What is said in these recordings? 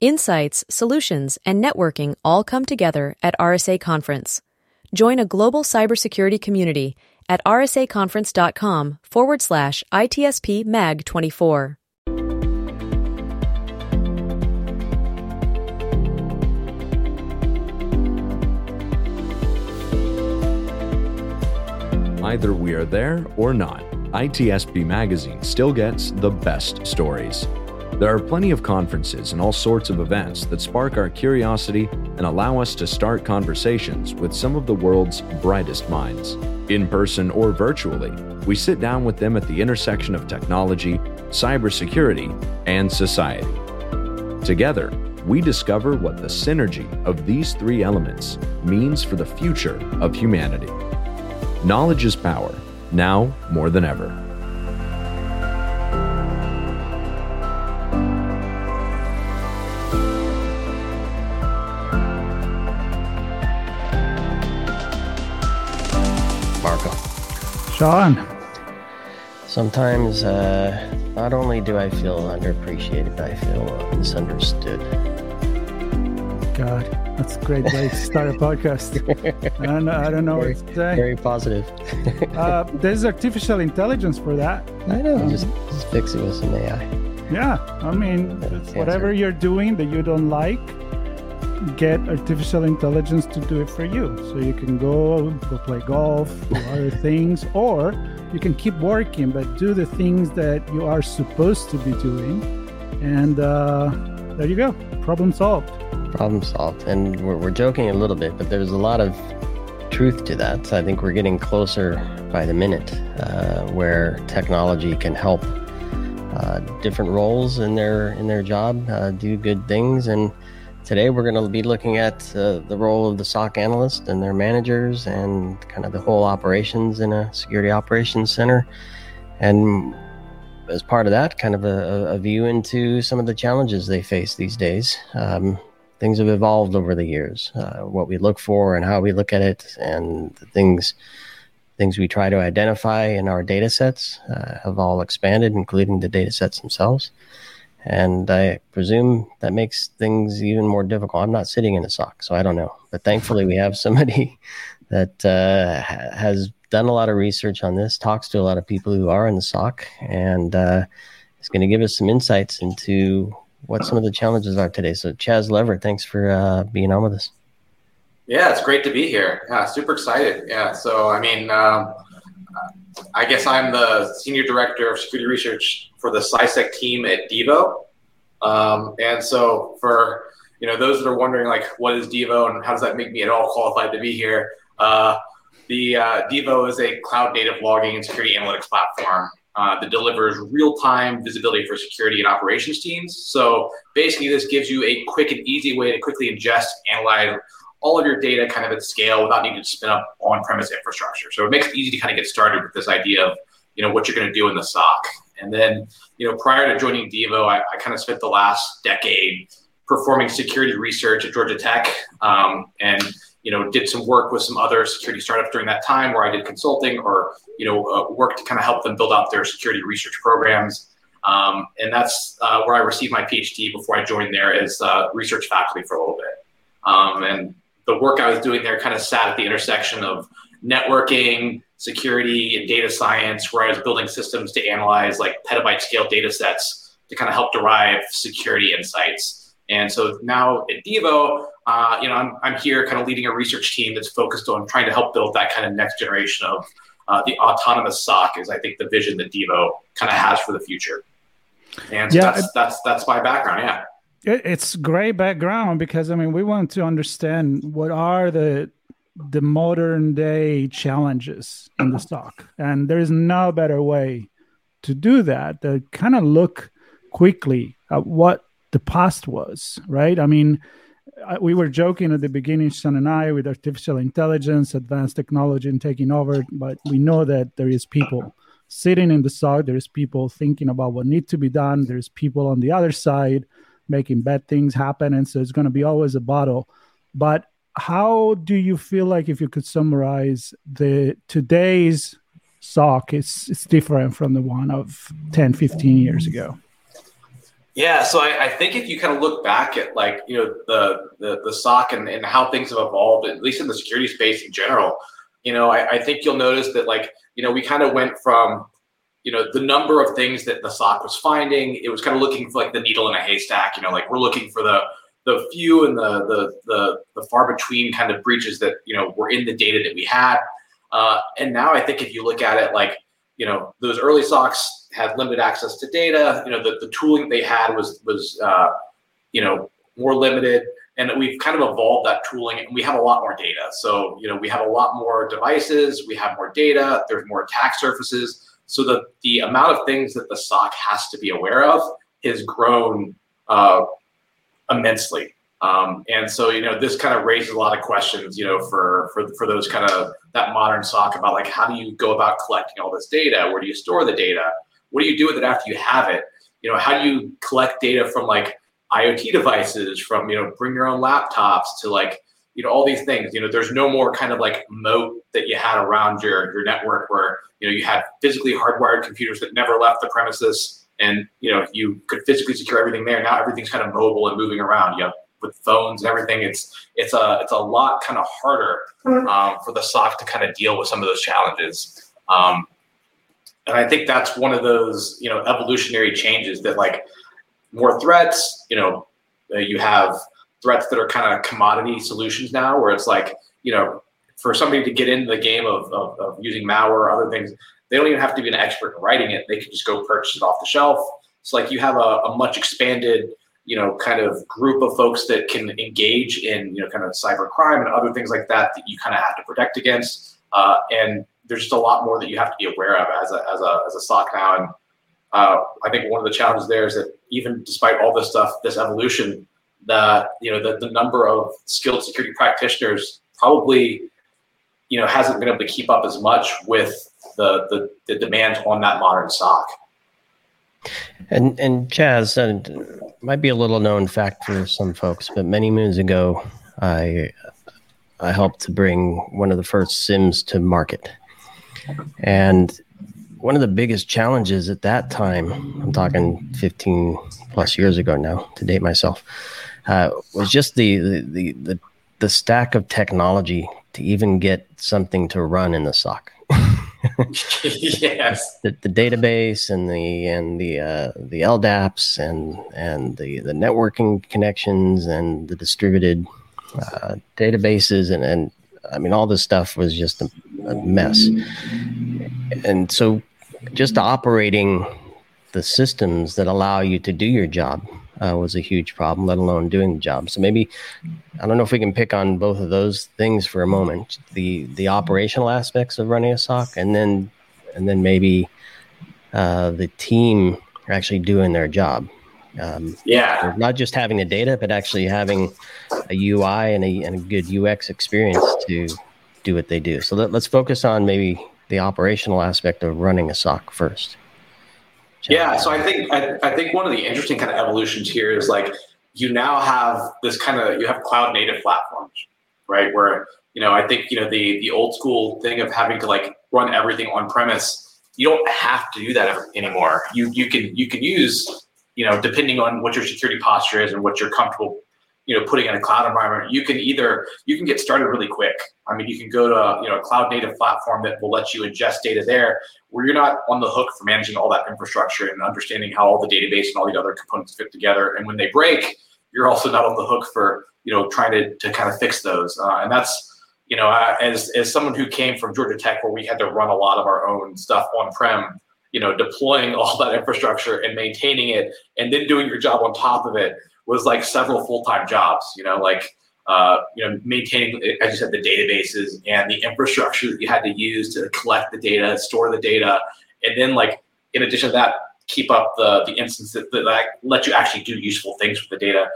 Insights, solutions, and networking all come together at RSA Conference. Join a global cybersecurity community at rsaconference.com forward slash ITSP MAG 24. Either we are there or not, ITSP Magazine still gets the best stories. There are plenty of conferences and all sorts of events that spark our curiosity and allow us to start conversations with some of the world's brightest minds. In person or virtually, we sit down with them at the intersection of technology, cybersecurity, and society. Together, we discover what the synergy of these three elements means for the future of humanity. Knowledge is power, now more than ever. Marco. Sean. Sometimes, uh, not only do I feel underappreciated, I feel misunderstood. God, that's a great way to start a podcast. I don't know, I don't know very, what to say. Very positive. uh, there's artificial intelligence for that. I know. Um, just, just fix it with some AI. Yeah, I mean, Yeah, it's answer. whatever you're doing that you don't like, get artificial intelligence to do it for you. So you can go go play golf, do other things, or you can keep working but do the things that you are supposed to be doing, and uh, there you go, problem solved. Problem solved. And we're, we're joking a little bit, but there's a lot of truth to that. So I think we're getting closer by the minute uh, where technology can help uh, different roles in their in their job uh, do good things. And today we're going to be looking at uh, the role of the SOC analyst and their managers and kind of the whole operations in a security operations center. And as part of that, kind of a, a view into some of the challenges they face these days. Um, things have evolved over the years. Uh, what we look for and how we look at it, and the things things we try to identify in our data sets uh, have all expanded, including the data sets themselves. And I presume that makes things even more difficult. I'm not sitting in a SOC, so I don't know. But thankfully, we have somebody that uh, has done a lot of research on this, talks to a lot of people who are in the SOC, and uh, is going to give us some insights into what some of the challenges are today. So, Chaz Lever, thanks for uh, being on with us. Yeah, it's great to be here. Yeah, super excited. Yeah, so I mean, um, I guess I'm the senior director of security research for the SciSec team at Devo. Um, and so, for you know those that are wondering, like, what is Devo and how does that make me at all qualified to be here? Uh, the uh, Devo is a cloud-native logging and security analytics platform uh, that delivers real-time visibility for security and operations teams. So basically, this gives you a quick and easy way to quickly ingest, analyze all of your data kind of at scale without needing to spin up on-premise infrastructure. So it makes it easy to kind of get started with this idea of you know what you're going to do in the SOC. And then you know prior to joining Devo, I, I kind of spent the last decade performing security research at Georgia Tech, um, and you know did some work with some other security startups during that time where I did consulting or you know uh, work to kind of help them build out their security research programs. Um, and that's uh, where I received my PhD before I joined there as uh, research faculty for a little bit. Um, and the work I was doing there kind of sat at the intersection of networking, security, and data science, where I was building systems to analyze like petabyte scale data sets to kind of help derive security insights. And so now at Devo, uh, you know, I'm, I'm here kind of leading a research team that's focused on trying to help build that kind of next generation of uh, the autonomous SOC is I think the vision that Devo kind of has for the future. And so Yeah, that's, that's, that's my background. Yeah. It, it's great background because I mean we want to understand what are the the modern day challenges in the SOC, and there is no better way to do that. To kind of look quickly at what the past was, right? I mean, we were joking at the beginning, Sean and I, with artificial intelligence, advanced technology, and taking over, but we know that there is people sitting in the SOC. There's people thinking about what needs to be done. There's people on the other side making bad things happen and so it's going to be always a battle. But how do you feel like if you could summarize the today's SOC it's it's different from the one of 10 15 years ago? Yeah, so I, I, think if you kind of look back at like you know the the, the SOC and, and how things have evolved, at least in the security space in general, you know, I, I think you'll notice that like you know we kind of went from you know the number of things that the SOC was finding, it was kind of looking for like the needle in a haystack. You know, like we're looking for the the few and the the the, the far between kind of breaches that you know were in the data that we had. Uh, and now I think if you look at it like you know those early SOCs had limited access to data. You know, the, the tooling they had was was uh, you know more limited, and we've kind of evolved that tooling, and we have a lot more data. So you know, we have a lot more devices, we have more data. There's more attack surfaces, so the the amount of things that the SOC has to be aware of has grown uh, immensely. Um, and so, you know, this kind of raises a lot of questions, you know, for, for, for those kind of that modern SOC about like, how do you go about collecting all this data? Where do you store the data? What do you do with it after you have it? You know, how do you collect data from like IoT devices, from you know, bring your own laptops to like, you know, all these things. You know, there's no more kind of like moat that you had around your your network where you know you had physically hardwired computers that never left the premises, and you know you could physically secure everything there. Now everything's kind of mobile and moving around. You know, with phones and everything, it's it's a it's a lot kind of harder um, for the SOC to kind of deal with some of those challenges. Um, and I think that's one of those you know evolutionary changes that like more threats. You know, you have threats that are kind of commodity solutions now, where it's like you know for somebody to get into the game of, of, of using malware or other things, they don't even have to be an expert in writing it. They can just go purchase it off the shelf. It's like you have a, a much expanded you know, kind of group of folks that can engage in, you know, kind of cyber crime and other things like that that you kind of have to protect against. Uh, and there's just a lot more that you have to be aware of as a as a as a SOC now. And uh, I think one of the challenges there is that even despite all this stuff, this evolution, that you know the, the number of skilled security practitioners probably you know hasn't been able to keep up as much with the the, the demand on that modern SOC. And and Chaz, uh, might be a little known fact for some folks, but many moons ago, I I helped to bring one of the first SIEMs to market. And one of the biggest challenges at that time, I'm talking 15 plus years ago now, to date myself, uh, was just the, the, the, the, stack of technology to even get something to run in the SOC. yes. The, the, database and the and the uh, the LDAPs and and the the networking connections and the distributed uh, databases and and I mean all this stuff was just a, a mess. And so, just operating the systems that allow you to do your job uh, was a huge problem, let alone doing the job. So maybe I don't know if we can pick on both of those things for a moment: the the operational aspects of running a SOC, and then and then maybe uh, the team are actually doing their job. Um, yeah, not just having the data, but actually having a UI and a, and a good UX experience to do what they do. So let, us focus on maybe the operational aspect of running a SOC first. Yeah, so I think I, I think one of the interesting kind of evolutions here is like you now have this kind of you have cloud native platforms, right? Where you know I think you know the the old school thing of having to like run everything on premise. You don't have to do that anymore. You you can you can use you know depending on what your security posture is and what you're comfortable you know putting in a cloud environment you can either you can get started really quick. I mean you can go to you know a cloud native platform that will let you ingest data there where you're not on the hook for managing all that infrastructure and understanding how all the database and all the other components fit together. And when they break you're also not on the hook for you know trying to, to kind of fix those. Uh, and that's you know as as someone who came from georgia tech where we had to run a lot of our own stuff on prem you know deploying all that infrastructure and maintaining it and then doing your job on top of it was like several full-time jobs you know like uh, you know maintaining as you said the databases and the infrastructure that you had to use to collect the data store the data and then like in addition to that keep up the the instance that, that like, let you actually do useful things with the data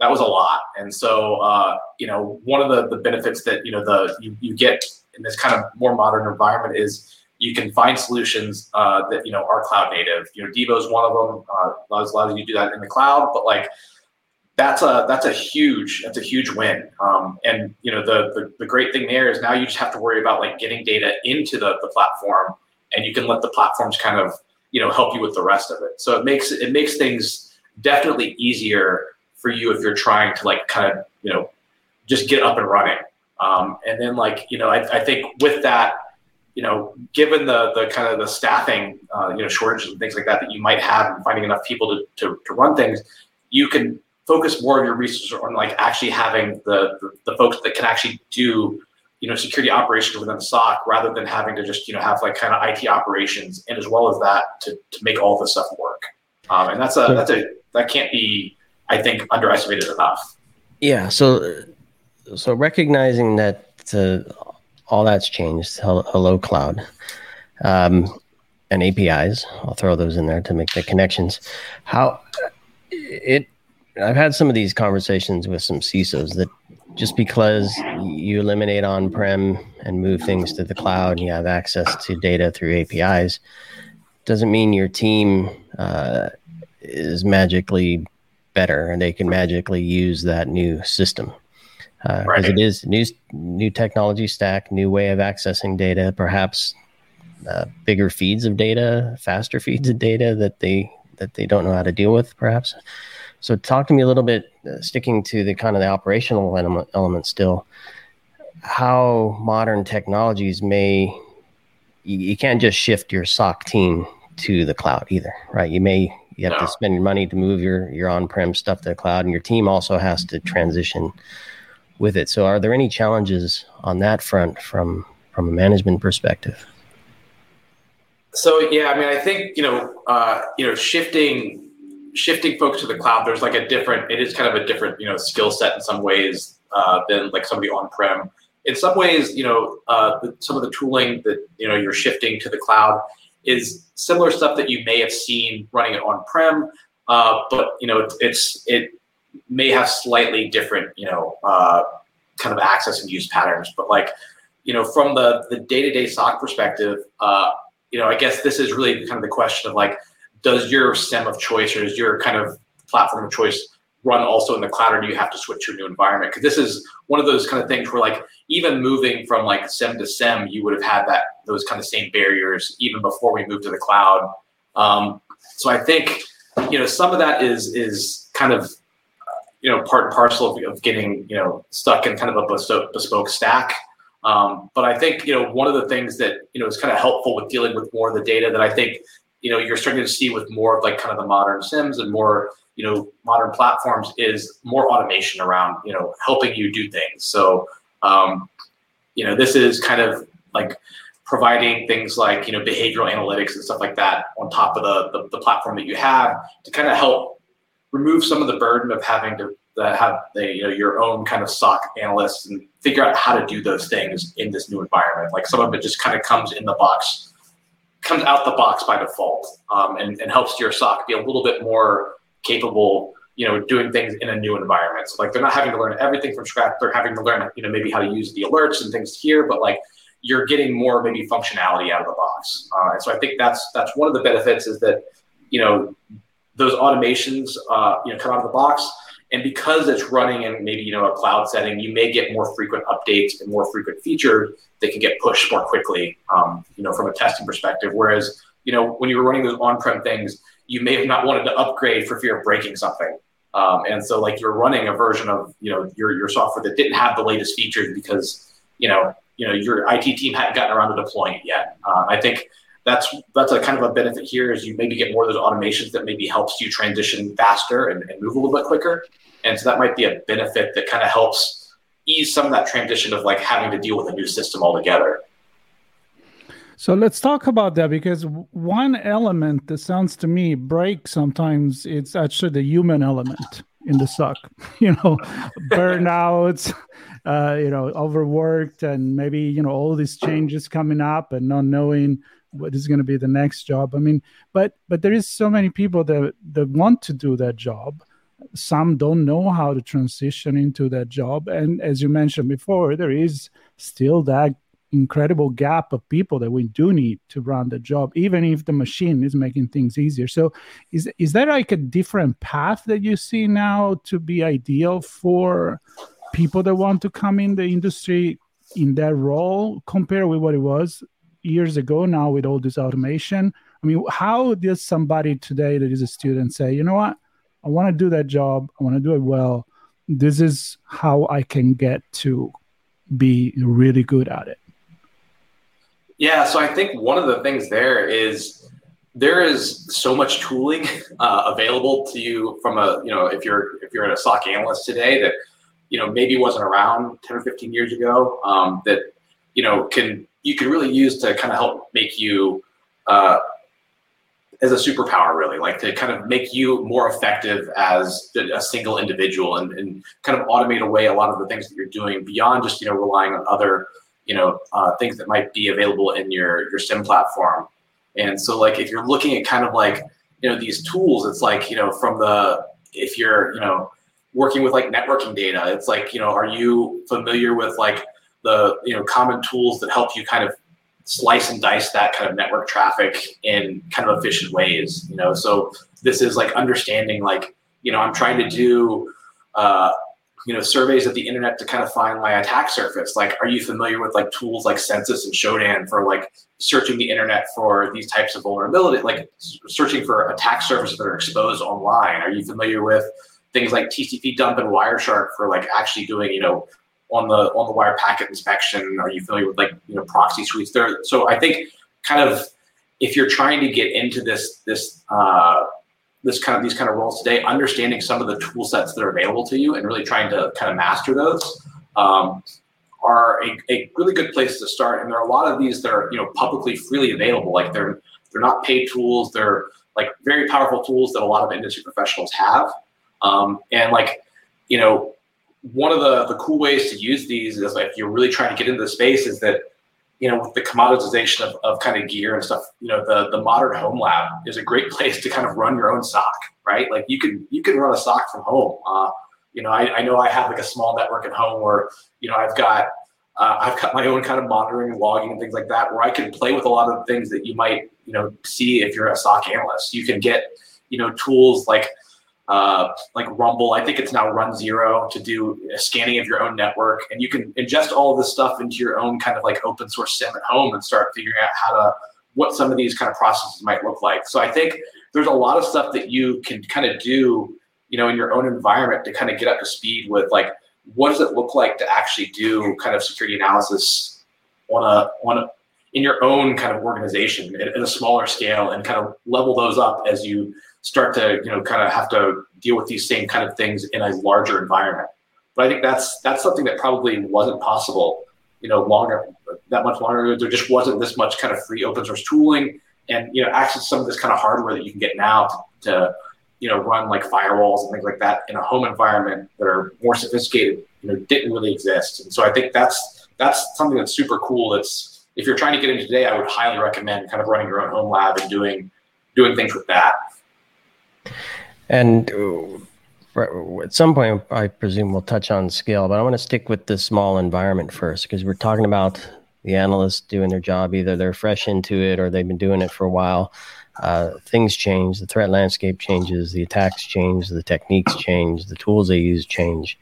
that was a lot and so uh, you know one of the the benefits that you know the you, you get in this kind of more modern environment is you can find solutions uh, that you know are cloud native. You know, Devo is one of them. Uh, allows, allows you to do that in the cloud, but like that's a that's a huge that's a huge win. Um, and you know the, the, the great thing there is now you just have to worry about like getting data into the the platform, and you can let the platforms kind of you know help you with the rest of it. So it makes it makes things definitely easier for you if you're trying to like kind of you know just get up and running. Um, and then like you know I, I think with that you know, given the the kind of the staffing, uh, you know, shortages and things like that that you might have, and finding enough people to, to, to run things, you can focus more of your resources on like actually having the, the, the folks that can actually do you know security operations within SOC rather than having to just you know have like kind of IT operations and as well as that to, to make all this stuff work. Um, and that's a that's a that can't be I think underestimated enough. Yeah. So so recognizing that uh, all that's changed. Hello Cloud. Um, and APIs. I'll throw those in there to make the connections. How it I've had some of these conversations with some CISOs that just because you eliminate on-prem and move things to the cloud and you have access to data through APIs doesn't mean your team uh, is magically better and they can magically use that new system because uh, right. it is new new technology stack, new way of accessing data, perhaps uh, bigger feeds of data, faster feeds of data that they that they don't know how to deal with, perhaps. So, talk to me a little bit, uh, sticking to the kind of the operational element, element still. How modern technologies may you, you can't just shift your SOC team to the cloud either, right? You may you have no. to spend your money to move your your on-prem stuff to the cloud, and your team also has to transition with it. So, are there any challenges on that front from from a management perspective? So yeah, I mean, I think you know, uh, you know, shifting shifting folks to the cloud. There's like a different. It is kind of a different you know skill set in some ways uh, than like somebody on prem. In some ways, you know, uh, some of the tooling that you know you're shifting to the cloud is similar stuff that you may have seen running it on prem, uh, but you know, it's it may have slightly different, you know, uh, kind of access and use patterns. But like, you know, from the the day to day SOC perspective, uh, you know, I guess this is really kind of the question of like, does your SIEM of choice or does your kind of platform of choice run also in the cloud, or do you have to switch to a new environment? Because this is one of those kind of things where like even moving from like SIEM to SIEM, you would have had that those kind of same barriers even before we moved to the cloud. Um, so I think you know some of that is is kind of you know part and parcel of, of getting you know stuck in kind of a bespoke, bespoke stack. Um, but I think you know one of the things that you know is kind of helpful with dealing with more of the data that I think you know you're starting to see with more of like kind of the modern SIEMs and more you know modern platforms is more automation around you know helping you do things. So um, you know this is kind of like providing things like you know behavioral analytics and stuff like that on top of the, the, the platform that you have to kind of help remove some of the burden of having to uh, have the, you know your own kind of SOC analysts and figure out how to do those things in this new environment. Like some of it just kind of comes in the box, comes out the box by default, um, and, and helps your SOC be a little bit more capable. You know, doing things in a new environment. So like they're not having to learn everything from scratch. They're having to learn, you know, maybe how to use the alerts and things here, but like you're getting more maybe functionality out of the box. Uh, and so I think that's that's one of the benefits is that you know those automations, uh, you know, come out of the box. And because it's running in maybe you know a cloud setting, you may get more frequent updates and more frequent features that can get pushed more quickly. Um, you know, from a testing perspective. Whereas you know when you were running those on-prem things, you may have not wanted to upgrade for fear of breaking something. Um, and so like you're running a version of you know your your software that didn't have the latest features because you know you know your IT team hadn't gotten around to deploying it yet. Uh, I think that's that's a kind of a benefit here is you maybe get more of those automations that maybe helps you transition faster and, and move a little bit quicker. And so that might be a benefit that kind of helps ease some of that transition of like having to deal with a new system altogether. So let's talk about that because one element that sounds to me break sometimes it's actually the human element in the SOC, You know, burnouts, uh, you know, overworked, and maybe you know all these changes coming up and not knowing what is going to be the next job. I mean but but there is so many people that that want to do that job. Some don't know how to transition into that job. And as you mentioned before there is still that incredible gap of people that we do need to run the job even if the machine is making things easier. So is is that like a different path that you see now to be ideal for people that want to come in the industry in that role compared with what it was years ago now with all this automation i mean how does somebody today that is a student say you know what I want to do that job. I want to do it well. This is how I can get to be really good at it. Yeah, so I think one of the things there is there is so much tooling uh, available to you from a you know if you're if you're in a SOC analyst today that you know maybe wasn't around 10 or 15 years ago um, that you know can you can really use to kind of help make you uh, as a superpower really like to kind of make you more effective as a single individual and, and kind of automate away a lot of the things that you're doing beyond just you know relying on other you know uh, things that might be available in your your SIEM platform. And so like if you're looking at kind of like you know these tools it's like you know from the if you're you know working with like networking data it's like you know are you familiar with like the you know common tools that help you kind of slice and dice that kind of network traffic in kind of efficient ways you know? So this is like understanding like you know i'm trying to do uh, you know surveys of the internet to kind of find my attack surface. Like are you familiar with like tools like Censys and Shodan for like searching the internet for these types of vulnerability like searching for attack surfaces that are exposed online? Are you familiar with things like tcpdump and wireshark for like actually doing you know on the on the wire packet inspection are you familiar with like you know proxy suites there so i think kind of if you're trying to get into this this uh, this kind of these kind of roles today, understanding some of the tool sets that are available to you and really trying to kind of master those um, are a, a, really good place to start. And there are a lot of these that are you know publicly freely available. Like they're they're not paid tools. They're like very powerful tools that a lot of industry professionals have. Um, and like you know one of the the cool ways to use these is like if you're really trying to get into the space is that you know, with the commoditization of, of kind of gear and stuff, you know, the the modern home lab is a great place to kind of run your own SOC, right? Like you can you can run a SOC from home. Uh, you know, I, I know I have like a small network at home where, you know, I've got uh, I've got my own kind of monitoring and logging and things like that, where I can play with a lot of things that you might, you know, see if you're a SOC analyst. You can get, you know, tools like uh, like Rumble. I think it's now runZero to do a scanning of your own network, and you can ingest all this stuff into your own kind of like open source SIEM at home and start figuring out how to what some of these kind of processes might look like. So I think there's a lot of stuff that you can kind of do, you know, in your own environment to kind of get up to speed with like what does it look like to actually do kind of security analysis on a on a in your own kind of organization at, at a smaller scale and kind of level those up as you start to you know kind of have to deal with these same kind of things in a larger environment. But I think that's that's something that probably wasn't possible, you know, longer that much longer ago. There just wasn't this much kind of free open source tooling and you know access some of this kind of hardware that you can get now to, to you know run like firewalls and things like that in a home environment that are more sophisticated. You know, didn't really exist. And so I think that's that's something that's super cool. That's if you're trying to get into today, I would highly recommend kind of running your own home lab and doing doing things with that. And uh, at some point, I presume we'll touch on scale, but I want to stick with the small environment first because we're talking about the analysts doing their job. Either they're fresh into it or they've been doing it for a while. Uh, things change, the threat landscape changes, the attacks change, the techniques change, the tools they use change.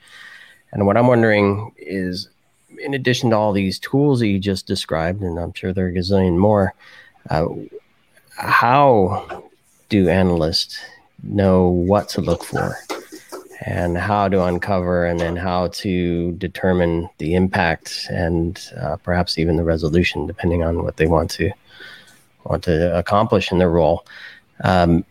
And what I'm wondering is, in addition to all these tools that you just described, and I'm sure there are a gazillion more, uh, how do analysts know what to look for and how to uncover and then how to determine the impact and uh, perhaps even the resolution depending on what they want to want to accomplish in their role. Um,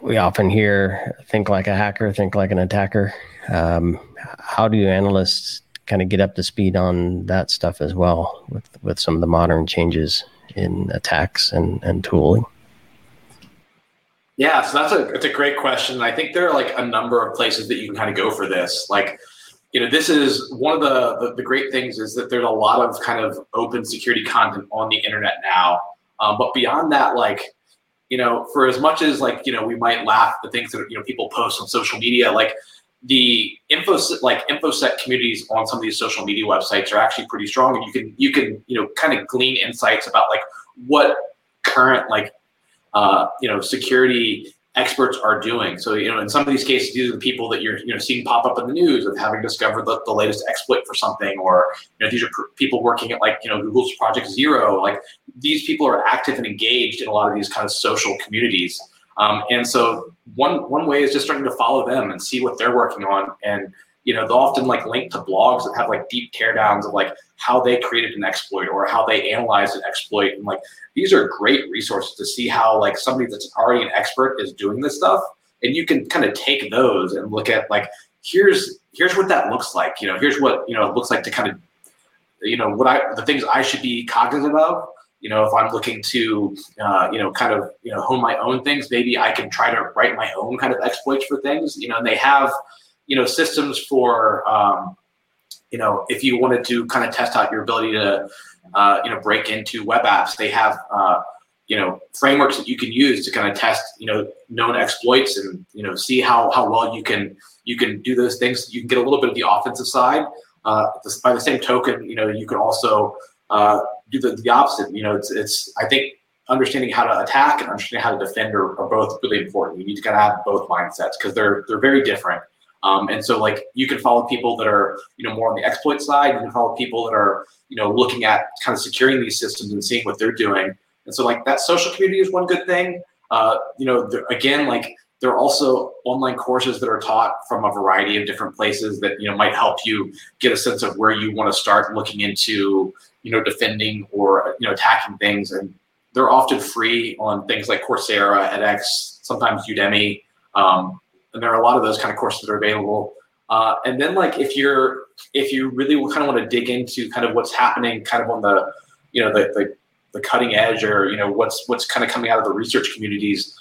we often hear think like a hacker think like an attacker. Um, how do analysts kind of get up to speed on that stuff as well with with some of the modern changes in attacks and, and tooling yeah, so that's a it's a great question. I think there are like a number of places that you can kind of go for this. Like, you know, this is one of the, the, the great things is that there's a lot of kind of open security content on the internet now. Um, but beyond that, like, you know, for as much as like, you know, we might laugh the things that you know people post on social media, like the info like infosec communities on some of these social media websites are actually pretty strong, and you can you can you know kind of glean insights about like what current like uh, you know security experts are doing. So you know, in some of these cases, these are the people that you're you know seeing pop up in the news of having discovered the, the latest exploit for something, or you know, these are pr- people working at like you know Google's Project Zero. Like these people are active and engaged in a lot of these kind of social communities. Um, and so one one way is just starting to follow them and see what they're working on. And you know, they'll often like link to blogs that have like deep teardowns of like how they created an exploit or how they analyzed an exploit. And like these are great resources to see how like somebody that's already an expert is doing this stuff. And you can kind of take those and look at like here's here's what that looks like. You know, here's what you know it looks like to kind of you know what I the things I should be cognizant of you know, if I'm looking to, uh, you know, kind of, you know, hone my own things, maybe I can try to write my own kind of exploits for things, you know, and they have, you know, systems for, um, you know, if you wanted to kind of test out your ability to, uh, you know, break into web apps, they have, uh, you know, frameworks that you can use to kind of test, you know, known exploits and, you know, see how, how well you can, you can do those things. You can get a little bit of the offensive side. Uh, by the same token, you know, you can also, uh, do the, the opposite. You know, it's, it's I think understanding how to attack and understanding how to defend are, are both really important. You need to kind of have both mindsets because they're they're very different. Um, and so like you can follow people that are you know more on the exploit side. You can follow people that are you know looking at kind of securing these systems and seeing what they're doing. And so like that social community is one good thing. Uh, you know, again, like there are also online courses that are taught from a variety of different places that you know might help you get a sense of where you want to start looking into you know defending or you know attacking things and they're often free on things like coursera edx sometimes udemy um, and there are a lot of those kind of courses that are available uh, and then like if you're if you really kind of want to dig into kind of what's happening kind of on the you know the, the, the cutting edge or you know what's what's kind of coming out of the research communities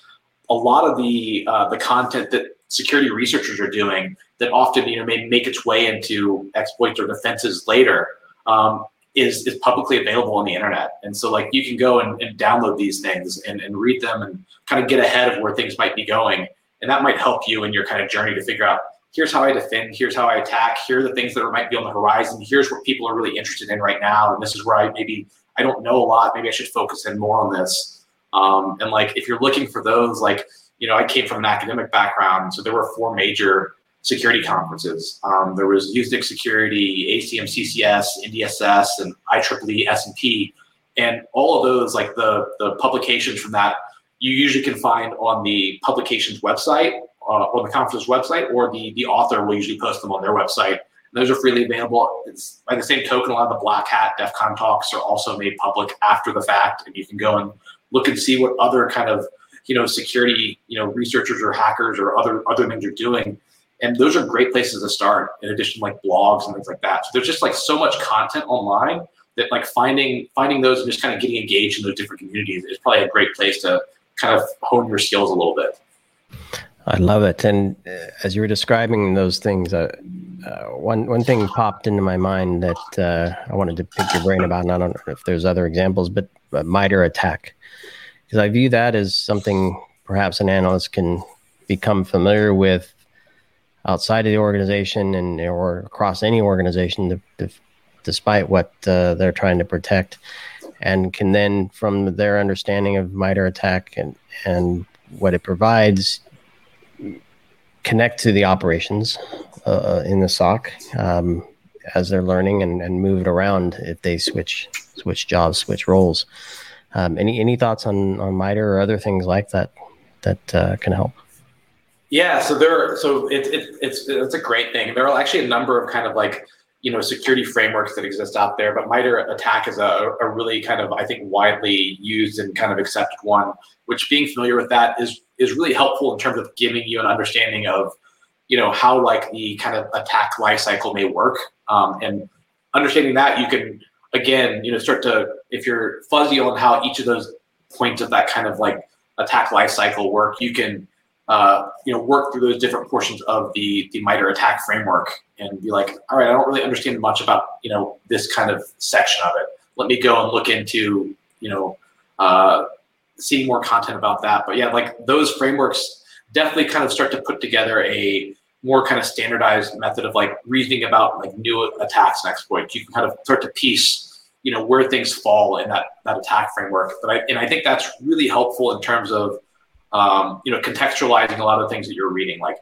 a lot of the uh, the content that security researchers are doing that often you know may make its way into exploits or defenses later um, is is publicly available on the internet. And so like you can go and, and download these things and, and read them and kind of get ahead of where things might be going. And that might help you in your kind of journey to figure out here's how I defend, here's how I attack, here are the things that might be on the horizon, here's what people are really interested in right now. And this is where I maybe I don't know a lot, maybe I should focus in more on this. Um, and like if you're looking for those, like, you know, I came from an academic background, so there were four major security conferences. Um, there was Usenix Security, ACM CCS, NDSS, and IEEE S&P. And all of those, like the, the publications from that, you usually can find on the publication's website, uh, on the conference website, or the, the author will usually post them on their website. And those are freely available. It's, by the same token, a lot of the Black Hat DEF CON talks are also made public after the fact, and you can go and look and see what other kind of you know security you know researchers or hackers or other other things are doing and those are great places to start in addition like blogs and things like that so there's just like so much content online that like finding finding those and just kind of getting engaged in those different communities is probably a great place to kind of hone your skills a little bit. I love it. And uh, as you were describing those things uh, uh, one one thing popped into my mind that uh, I wanted to pick your brain about, and I don't know if there's other examples, but, but MITRE ATT&CK, because I view that as something perhaps an analyst can become familiar with outside of the organization and or across any organization, to, to, despite what uh, they're trying to protect, and can then, from their understanding of MITRE ATT&CK and and what it provides, connect to the operations uh, in the SOC um, as they're learning and, and move it around if they switch switch jobs, switch roles. Um, any any thoughts on on MITRE or other things like that that uh, can help? Yeah, so there, so it, it, it's it's a great thing. There are actually a number of kind of like you know security frameworks that exist out there, but MITRE ATT&CK is a, a really kind of I think widely used and kind of accepted one. Which being familiar with that is is really helpful in terms of giving you an understanding of you know how like the kind of attack lifecycle may work, um, and understanding that you can again you know start to if you're fuzzy on how each of those points of that kind of like attack lifecycle work, you can uh, you know, work through those different portions of the the MITRE ATT&CK framework and be like, all right, I don't really understand much about you know this kind of section of it. Let me go and look into you know uh, seeing more content about that. But yeah, like those frameworks definitely kind of start to put together a more kind of standardized method of like reasoning about like new attacks and exploits. You can kind of start to piece you know where things fall in that that attack framework. But I and I think that's really helpful in terms of um, you know, contextualizing a lot of things that you're reading. Like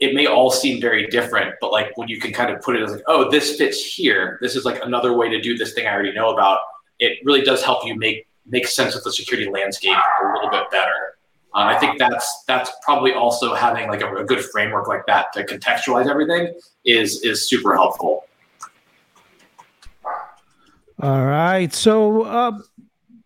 it may all seem very different, but like when you can kind of put it as like, oh, this fits here. This is like another way to do this thing I already know about. It really does help you make make sense of the security landscape a little bit better. Uh, I think that's that's probably also having like a, a, good framework like that to contextualize everything is is super helpful. All right, so uh,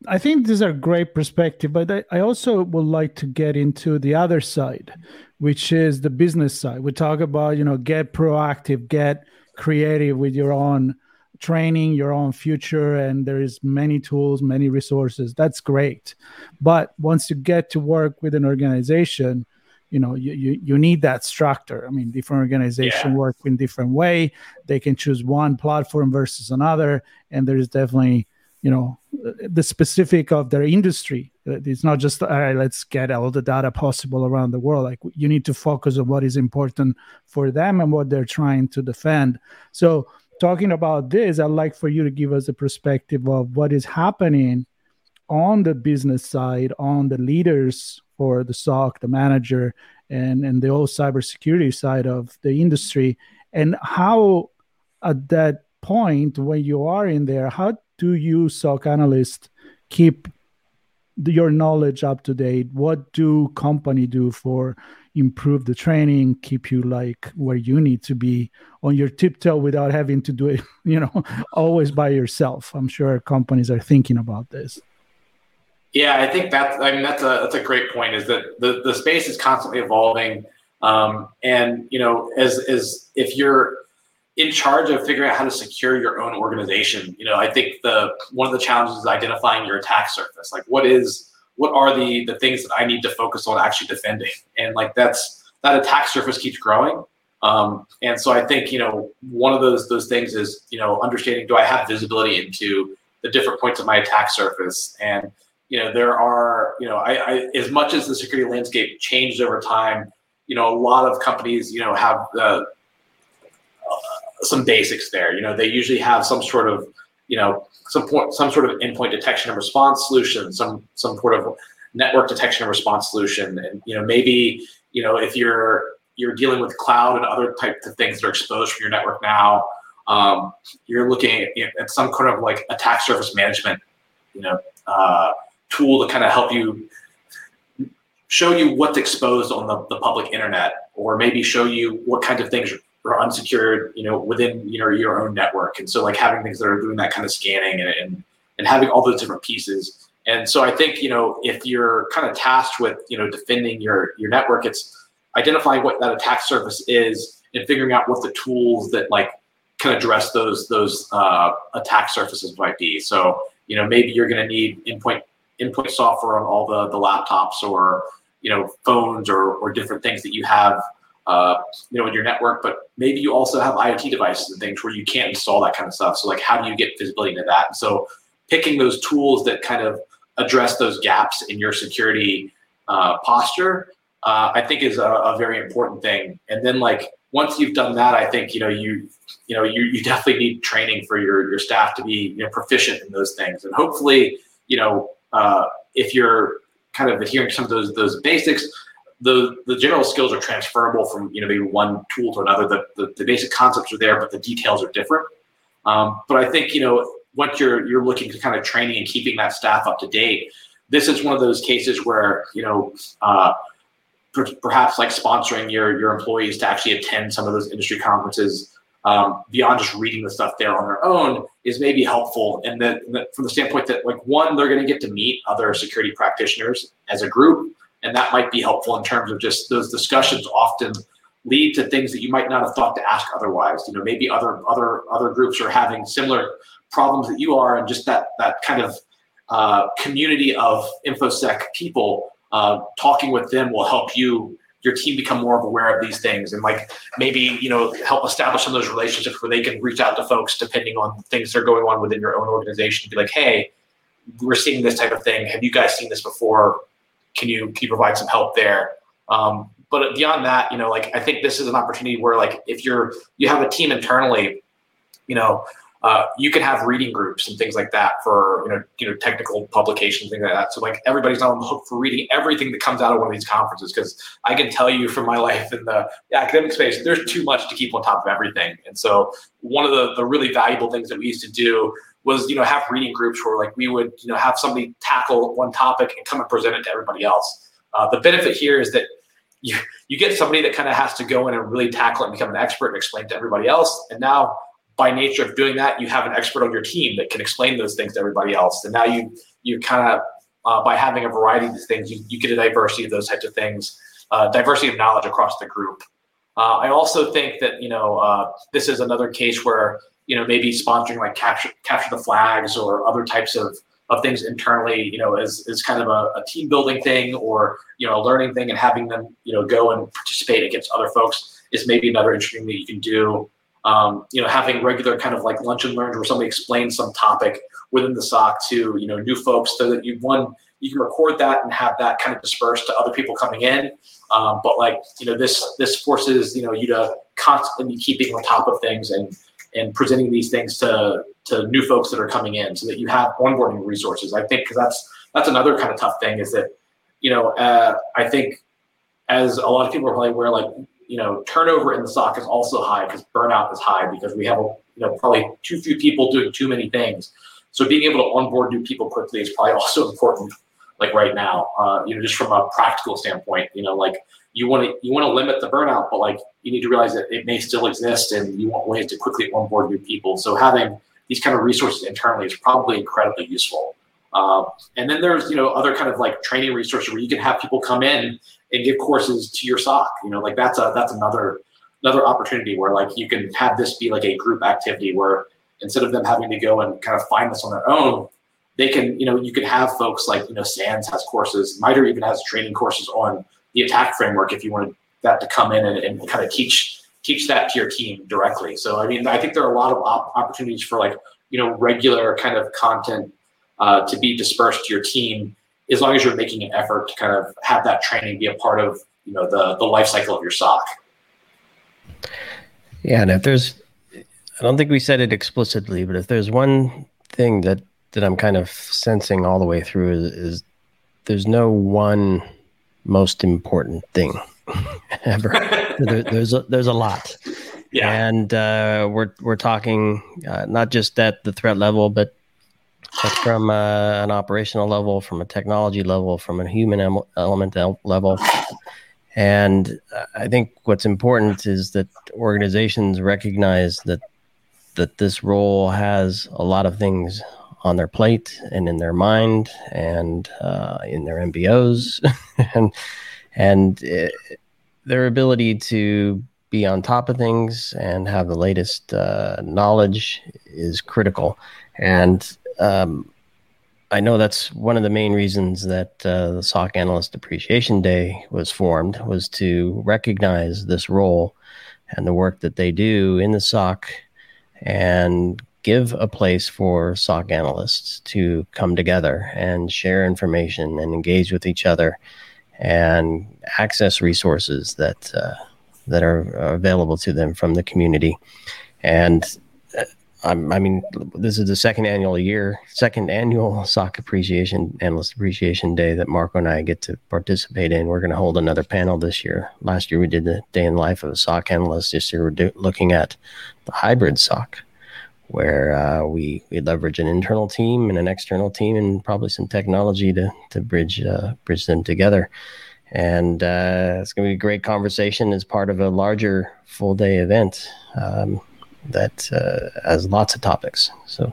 I think these are great perspective, but I, I also would like to get into the other side, which is the business side. We talk about you know get proactive, get creative with your own training your own future and there is many tools many resources that's great but once you get to work with an organization you know you, you, you need that structure i mean different organization yeah. work in different way they can choose one platform versus another and there is definitely you know the specific of their industry. It's not just all right let's get all the data possible around the world. Like you need to focus on what is important for them and what they're trying to defend. So talking about this, I'd like for you to give us a perspective of what is happening on the business side, on the leaders for the SOC, the manager, and, and the whole cybersecurity side of the industry, and how at that point when you are in there, how do you SOC analysts keep your knowledge up to date? What do company do for improve the training, keep you like where you need to be on your tiptoe without having to do it, you know, always by yourself. I'm sure companies are thinking about this. Yeah, I think that's I mean that's a that's a great point. Is that the the space is constantly evolving, um, and you know, as as if you're in charge of figuring out how to secure your own organization, you know, I think the one of the challenges is identifying your attack surface. Like, what is what are the the things that I need to focus on actually defending? And like that's that attack surface keeps growing. Um, and so I think you know one of those those things is you know understanding do I have visibility into the different points of my attack surface and you know there are you know I, I as much as the security landscape changed over time you know a lot of companies you know have the some basics there. You know they usually have some sort of you know some point, some sort of endpoint detection and response solution, some some sort of network detection and response solution, and you know maybe you know if you're you're dealing with cloud and other types of things that are exposed from your network now, um, you're looking at, at, some kind of like attack surface management, you know, uh, tool to kind of help you show you what's exposed on the, the public internet, or maybe show you what kinds of things or unsecured, you know, within you know your own network. And so like having things that are doing that kind of scanning and and, and having all those different pieces. And so I think you know if you're kind of tasked with you know defending your your network, it's identifying what that attack surface is and figuring out what the tools that like can address those those uh, attack surfaces might be. So you know maybe you're going to need endpoint endpoint software on all the the laptops or you know phones or or different things that you have uh, you know, in your network, but maybe you also have IoT devices and things where you can't install that kind of stuff. So like, how do you get visibility into that? So picking those tools that kind of address those gaps in your security uh, posture, uh, I think is a, a, very important thing. And then like, once you've done that, I think, you know, you, you know, you, you definitely need training for your, your staff to be you know, proficient in those things. And hopefully, you know, uh, if you're kind of adhering to some of those, those basics, the the general skills are transferable from you know maybe one tool to another. The the, the basic concepts are there, but the details are different. Um, but I think you know once you're you're looking to kind of training and keeping that staff up to date, this is one of those cases where you know. Uh, perhaps like sponsoring your your employees to actually attend some of those industry conferences um, beyond just reading the stuff there on their own is maybe helpful and that from the standpoint that like one they're going to get to meet other security practitioners as a group and that might be helpful in terms of just those discussions often lead to things that you might not have thought to ask otherwise. You know maybe other other other groups are having similar problems that you are and just that that kind of uh, community of infosec people uh, talking with them will help you your team become more aware of these things and like maybe you know help establish some of those relationships where they can reach out to folks depending on things that are going on within your own organization. Be like hey we're seeing this type of thing. Have you guys seen this before can you can you provide some help there? Um, but beyond that, you know, like I think this is an opportunity where like if you're you have a team internally, you know, uh, you can have reading groups and things like that for you know you know technical publications things like that. So like everybody's on the hook for reading everything that comes out of one of these conferences because I can tell you from my life in the academic space, there's too much to keep on top of everything. And so one of the the really valuable things that we used to do was you know have reading groups where like we would you know have somebody tackle one topic and come and present it to everybody else. Uh, the benefit here is that you, you get somebody that kind of has to go in and really tackle it and become an expert and explain to everybody else. And now, by nature of doing that, you have an expert on your team that can explain those things to everybody else. And now you you kind of uh, by having a variety of these things, you, you get a diversity of those types of things, uh, diversity of knowledge across the group. Uh, I also think that you know uh, this is another case where you know maybe sponsoring like capture capture the flags or other types of of things internally, you know, as, as kind of a, a, team building thing or, you know, a learning thing and having them, you know, go and participate against other folks is maybe another interesting that you can do. Um, you know, having regular kind of like lunch and learns where somebody explains some topic within the SOC to, you know, new folks so that you one, you can record that and have that kind of dispersed to other people coming in. Um, but like, you know, this, this forces, you know, you to constantly be keeping on top of things and, and presenting these things to to new folks that are coming in so that you have onboarding resources. I think because that's that's another kind of tough thing is that you know uh, i think as a lot of people are probably aware like you know turnover in the soc is also high because burnout is high because we have you know probably too few people doing too many things. So being able to onboard new people quickly is probably also important like right now uh, you know just from a practical standpoint you know like you want to you want to limit the burnout, but like you need to realize that it may still exist, and you want ways to quickly onboard new people. So having these kind of resources internally is probably incredibly useful. Uh, and then there's you know other kind of like training resources where you can have people come in and give courses to your SOC. You know, like that's a that's another another opportunity where like you can have this be like a group activity where instead of them having to go and kind of find this on their own, they can you know you can have folks like you know SANS has courses, MITRE even has training courses on the ATT&CK framework if you wanted that to come in and, and kind of teach teach that to your team directly. So I mean, I think there are a lot of op- opportunities for like you know regular kind of content uh, to be dispersed to your team as long as you're making an effort to kind of have that training be a part of you know the the life cycle of your SOC. Yeah, and if there's, I don't think we said it explicitly, but if there's one thing that that I'm kind of sensing all the way through is, is there's no one most important thing ever. there, there's a, there's a lot. Yeah. And uh, we're we're talking uh, not just at the threat level, but, from uh, an operational level, from a technology level, from a human em- element level. And I think what's important is that organizations recognize that that this role has a lot of things on their plate and in their mind and uh, in their MBOs and and it, their ability to be on top of things and have the latest uh, knowledge is critical. And um, I know that's one of the main reasons that uh, the SOC Analyst Appreciation Day was formed was to recognize this role and the work that they do in the SOC and give a place for SOC analysts to come together and share information and engage with each other and access resources that uh, that are available to them from the community. And uh, I mean, this is the second annual year, second annual SOC Appreciation Analyst Appreciation Day that Marco and I get to participate in. We're going to hold another panel this year. Last year we did the day in life of a SOC analyst. This year we're do- looking at the hybrid SOC where uh, we we leverage an internal team and an external team and probably some technology to to bridge uh, bridge them together. And uh, it's going to be a great conversation as part of a larger full day event um, that uh, has lots of topics. So.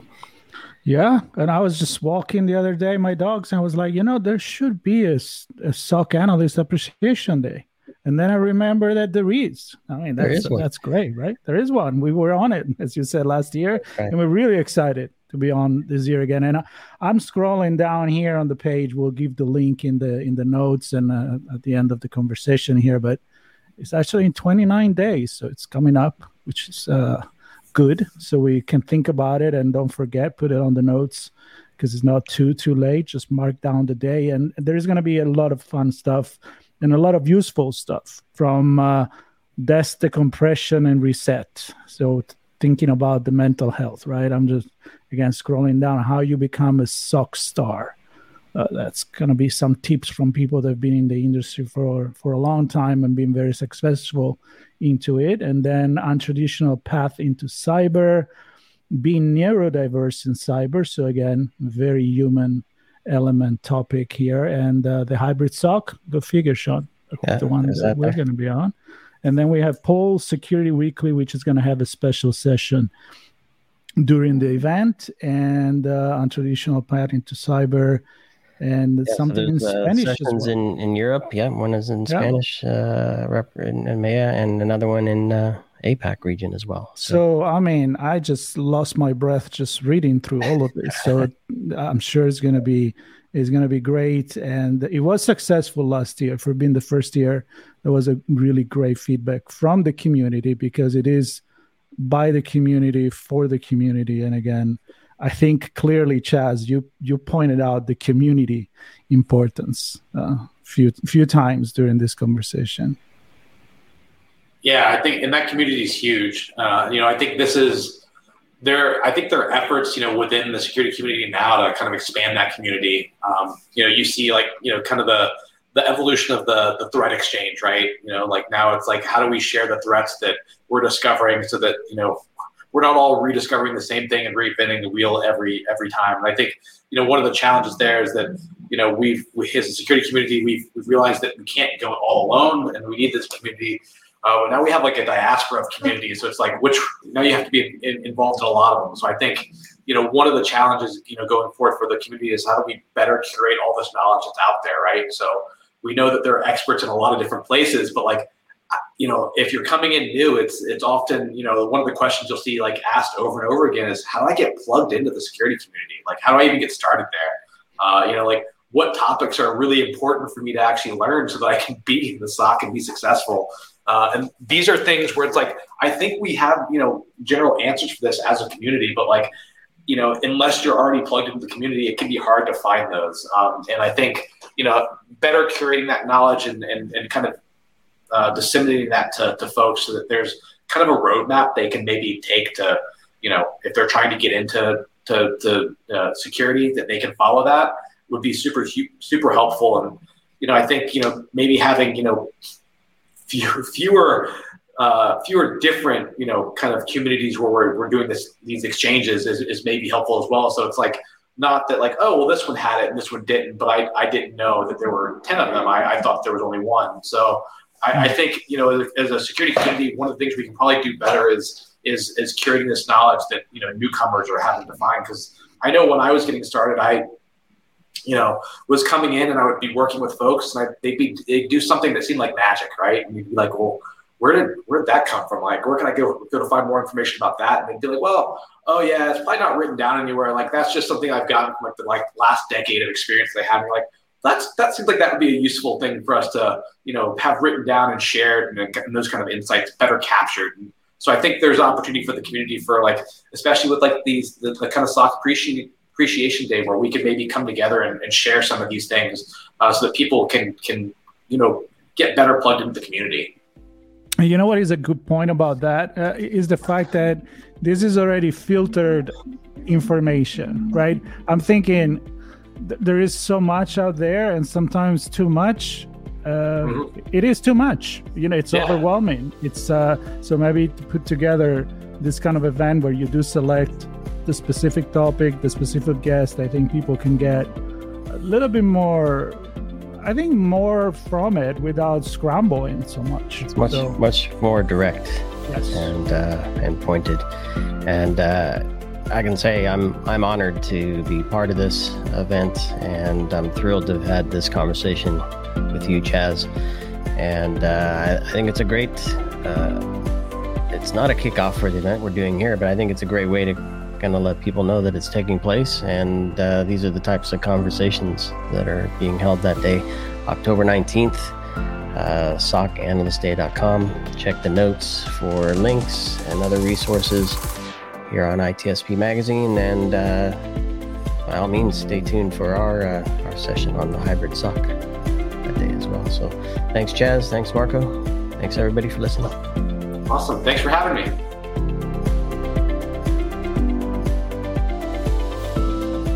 Yeah, and I was just walking the other day, my dogs, and I was like, you know, there should be a, a SOC analyst appreciation day. And then I remember that there is. I mean, that's that's great, right? There is one. We were on it, as you said last year, right. and we're really excited to be on this year again. And I, am scrolling down here on the page. We'll give the link in the in the notes and uh, at the end of the conversation here. But it's actually in 29 days, so it's coming up, which is uh, good. So we can think about it and don't forget, put it on the notes because it's not too too late. Just mark down the day, and there's going to be a lot of fun stuff and a lot of useful stuff from uh, desk decompression and reset. So thinking about the mental health, right? I'm just again scrolling down how you become a SOC star. Uh, that's going to be some tips from people that have been in the industry for for a long time and been very successful into it and then untraditional path into cyber being neurodiverse in cyber so again very human element topic here, and uh, the hybrid SOC. Go figure, Sean. Yeah, the one that, that we're going to be on. And then we have Paul Security Weekly, which is going to have a special session during the event and uh, on traditional path into cyber and yeah, something so in uh, Spanish. Sessions well. in, in Europe. Yeah, one is in yeah. Spanish, uh, in, in EMEA, and another one in uh, APAC region as well. So. so. I mean, I just lost my breath just reading through all of this. So I'm sure it's going to be is going to be great. And it was successful last year for being the first year. There was a really great feedback from the community because it is by the community for the community. And again, I think clearly, Chaz, you you pointed out the community importance a uh, few few times during this conversation. Yeah, I think and that community is huge. Uh, you know, I think this is there. I think there are efforts, you know, within the security community now to kind of expand that community. Um, you know, you see like you know, kind of the the evolution of the the threat exchange, right? You know, like now it's like how do we share the threats that we're discovering so that you know we're not all rediscovering the same thing and reinventing the wheel every every time. And I think you know one of the challenges there is that you know we've we, as a security community we've, we've realized that we can't go all alone and we need this community. Uh, now we have like a diaspora of communities, so it's like which now you have to be in, involved in a lot of them. So I think you know one of the challenges you know going forward for the community is how do we better curate all this knowledge that's out there, right? So we know that there are experts in a lot of different places, but like you know, if you're coming in new, it's it's often you know one of the questions you'll see like asked over and over again is how do I get plugged into the security community? Like how do I even get started there? Uh, you know, like what topics are really important for me to actually learn so that I can be in the SOC and be successful. Uh, and these are things where it's like I think we have you know general answers for this as a community, but like you know unless you're already plugged into the community, it can be hard to find those. Um, and I think you know better curating that knowledge and, and, and kind of uh, disseminating that to, to folks so that there's kind of a roadmap they can maybe take to, you know, if they're trying to get into to, to uh, security, that they can follow that would be super super helpful. And you know, I think you know maybe having you know fewer fewer uh, fewer different you know kind of communities where we're, we're doing this these exchanges is, is maybe helpful as well. So it's like not that like oh well this one had it and this one didn't, but I, I didn't know that there were ten of them. I, I thought there was only one. So I, I, think you know as a security community, one of the things we can probably do better is is is curating this knowledge that you know newcomers are having to find. Because I know when I was getting started, I you know was coming in and I would be working with folks, and I, they'd be they'd do something that seemed like magic, right? And you'd be like, well. Where did where did that come from? Like, where can I go go to find more information about that? And they'd be like, well, oh yeah, it's probably not written down anywhere. Like that's just something I've gotten from like the like last decade of experience they have. And like, that's that seems like that would be a useful thing for us to you know have written down and shared and, and those kind of insights better captured. And so I think there's opportunity for the community for like especially with like these the, the kind of SOC appreciation appreciation day where we could maybe come together and, and share some of these things uh, so that people can can you know get better plugged into the community. You know what is a good point about that uh, is the fact that this is already filtered information, right? I'm thinking th- there is so much out there and sometimes too much uh, mm-hmm. it is too much you know it's yeah. overwhelming it's uh, so maybe to put together this kind of event where you do select the specific topic the specific guest i think people can get a little bit more i think more from it without scrambling so much it's much so, much more direct yes. and uh, and pointed and uh, I can say I'm I'm honored to be part of this event, and I'm thrilled to have had this conversation with you, Chaz. And uh, I, I, think it's a great. Uh, it's not a kickoff for the event we're doing here, but I think it's a great way to kind to let people know that it's taking place, and uh, these are the types of conversations that are being held that day, October 19th. Uh, SOCAnalystDay.com. Check the notes for links and other resources here on ITSPmagazine. And uh, by all means, stay tuned for our, uh, our session on the hybrid SOC that day as well. So thanks, Chaz. Thanks, Marco. Thanks, everybody, for listening. Awesome. Thanks for having me.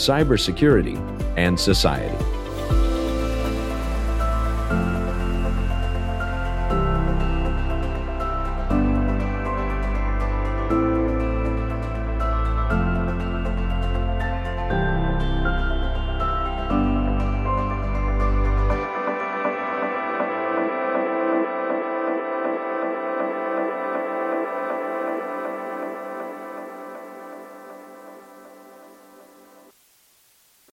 cybersecurity, and society.